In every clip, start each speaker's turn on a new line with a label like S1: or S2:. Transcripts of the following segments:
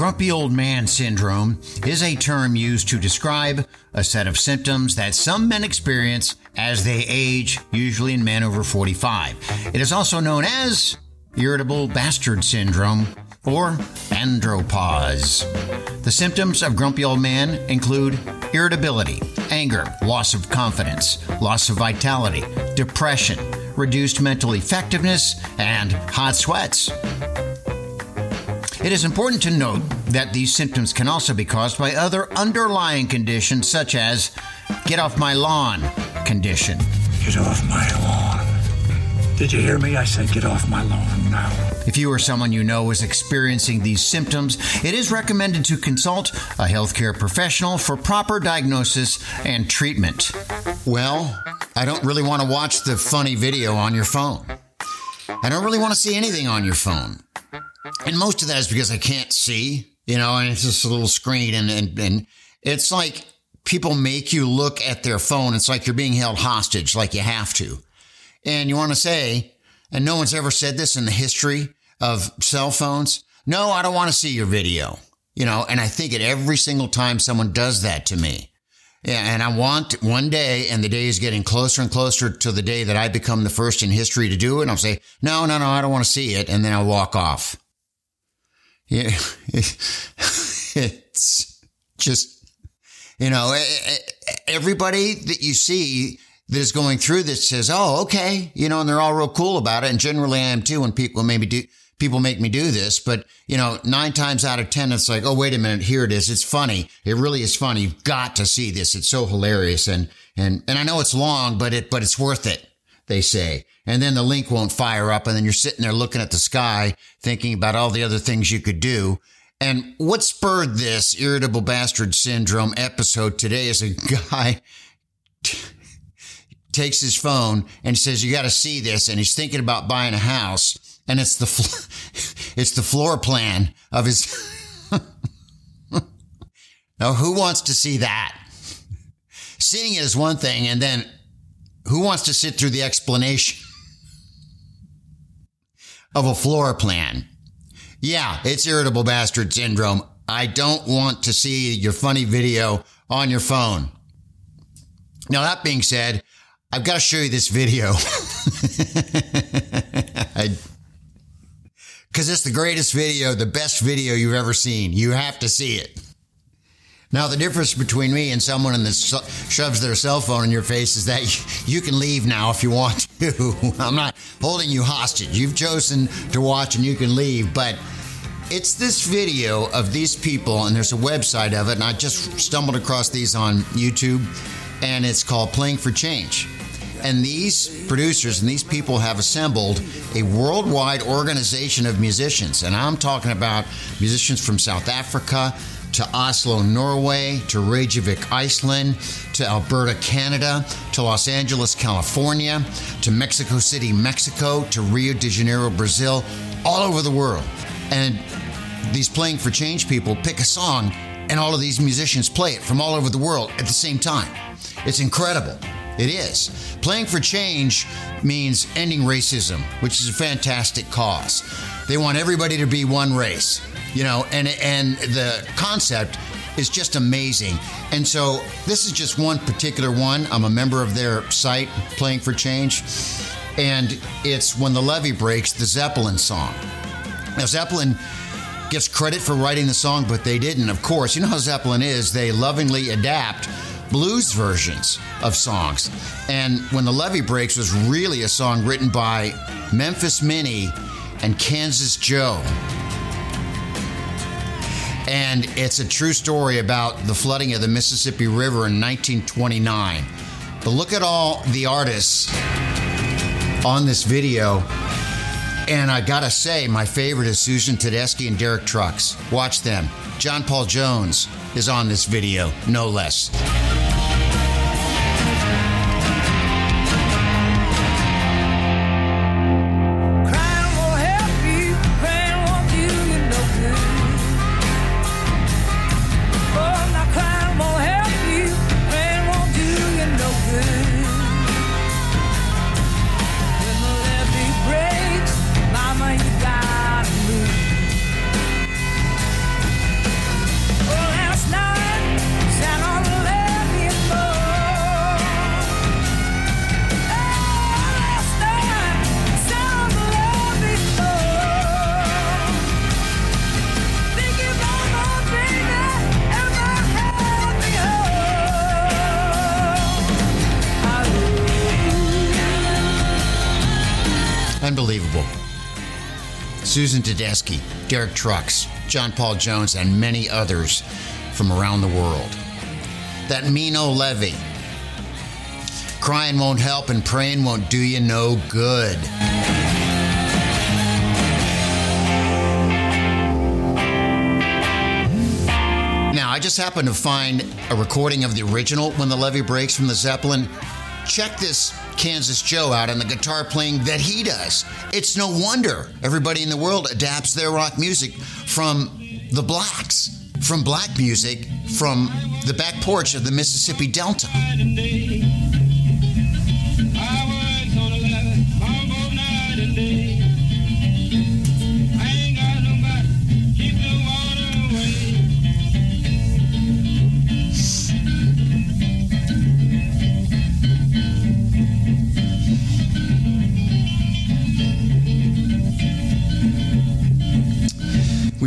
S1: Grumpy old man syndrome is a term used to describe a set of symptoms that some men experience as they age, usually in men over 45. It is also known as irritable bastard syndrome or andropause. The symptoms of grumpy old man include irritability, anger, loss of confidence, loss of vitality, depression, reduced mental effectiveness, and hot sweats. It is important to note that these symptoms can also be caused by other underlying conditions such as get off my lawn condition.
S2: Get off my lawn. Did you hear me? I said get off my lawn now.
S1: If you or someone you know is experiencing these symptoms, it is recommended to consult a healthcare professional for proper diagnosis and treatment. Well, I don't really want to watch the funny video on your phone. I don't really want to see anything on your phone. And most of that is because I can't see, you know, and it's just a little screen and, and, and it's like people make you look at their phone. It's like you're being held hostage, like you have to. And you want to say, and no one's ever said this in the history of cell phones. No, I don't want to see your video, you know, and I think it every single time someone does that to me. Yeah, and I want one day, and the day is getting closer and closer to the day that I become the first in history to do it. And I'll say, no, no, no, I don't want to see it. And then I'll walk off. Yeah, it's just, you know, everybody that you see that is going through this says, oh, okay, you know, and they're all real cool about it. And generally I am too when people maybe do, people make me do this, but you know, nine times out of 10, it's like, oh, wait a minute. Here it is. It's funny. It really is funny. You've got to see this. It's so hilarious. And, and, and I know it's long, but it, but it's worth it. They say. And then the link won't fire up. And then you're sitting there looking at the sky, thinking about all the other things you could do. And what spurred this irritable bastard syndrome episode today is a guy takes his phone and says, you got to see this. And he's thinking about buying a house and it's the it's the floor plan of his. now, who wants to see that? Seeing it is one thing, and then who wants to sit through the explanation of a floor plan? Yeah, it's irritable bastard syndrome. I don't want to see your funny video on your phone. Now, that being said, I've got to show you this video. Because it's the greatest video, the best video you've ever seen. You have to see it. Now, the difference between me and someone that shoves their cell phone in your face is that you can leave now if you want to. I'm not holding you hostage. You've chosen to watch and you can leave, but it's this video of these people, and there's a website of it, and I just stumbled across these on YouTube, and it's called Playing for Change. And these producers and these people have assembled a worldwide organization of musicians. And I'm talking about musicians from South Africa to Oslo, Norway, to Reykjavik, Iceland, to Alberta, Canada, to Los Angeles, California, to Mexico City, Mexico, to Rio de Janeiro, Brazil, all over the world. And these Playing for Change people pick a song, and all of these musicians play it from all over the world at the same time. It's incredible. It is. Playing for change means ending racism, which is a fantastic cause. They want everybody to be one race, you know, and and the concept is just amazing. And so this is just one particular one. I'm a member of their site, Playing for Change, and it's when the levee breaks, the Zeppelin song. Now Zeppelin gets credit for writing the song, but they didn't. Of course, you know how Zeppelin is. They lovingly adapt blues versions of songs. And When the Levee Breaks was really a song written by Memphis Minnie and Kansas Joe. And it's a true story about the flooding of the Mississippi River in 1929. But look at all the artists on this video. And I gotta say, my favorite is Susan Tedeschi and Derek Trucks. Watch them. John Paul Jones is on this video, no less. Susan Tedeschi, Derek Trucks, John Paul Jones, and many others from around the world. That Mino Levy. Crying won't help and praying won't do you no good. Now, I just happened to find a recording of the original When the Levee Breaks from the Zeppelin. Check this Kansas Joe out on the guitar playing that he does. It's no wonder everybody in the world adapts their rock music from the blacks, from black music, from the back porch of the Mississippi Delta.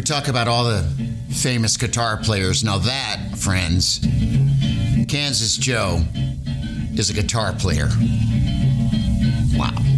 S1: Talk about all the famous guitar players. Now, that, friends, Kansas Joe is a guitar player. Wow.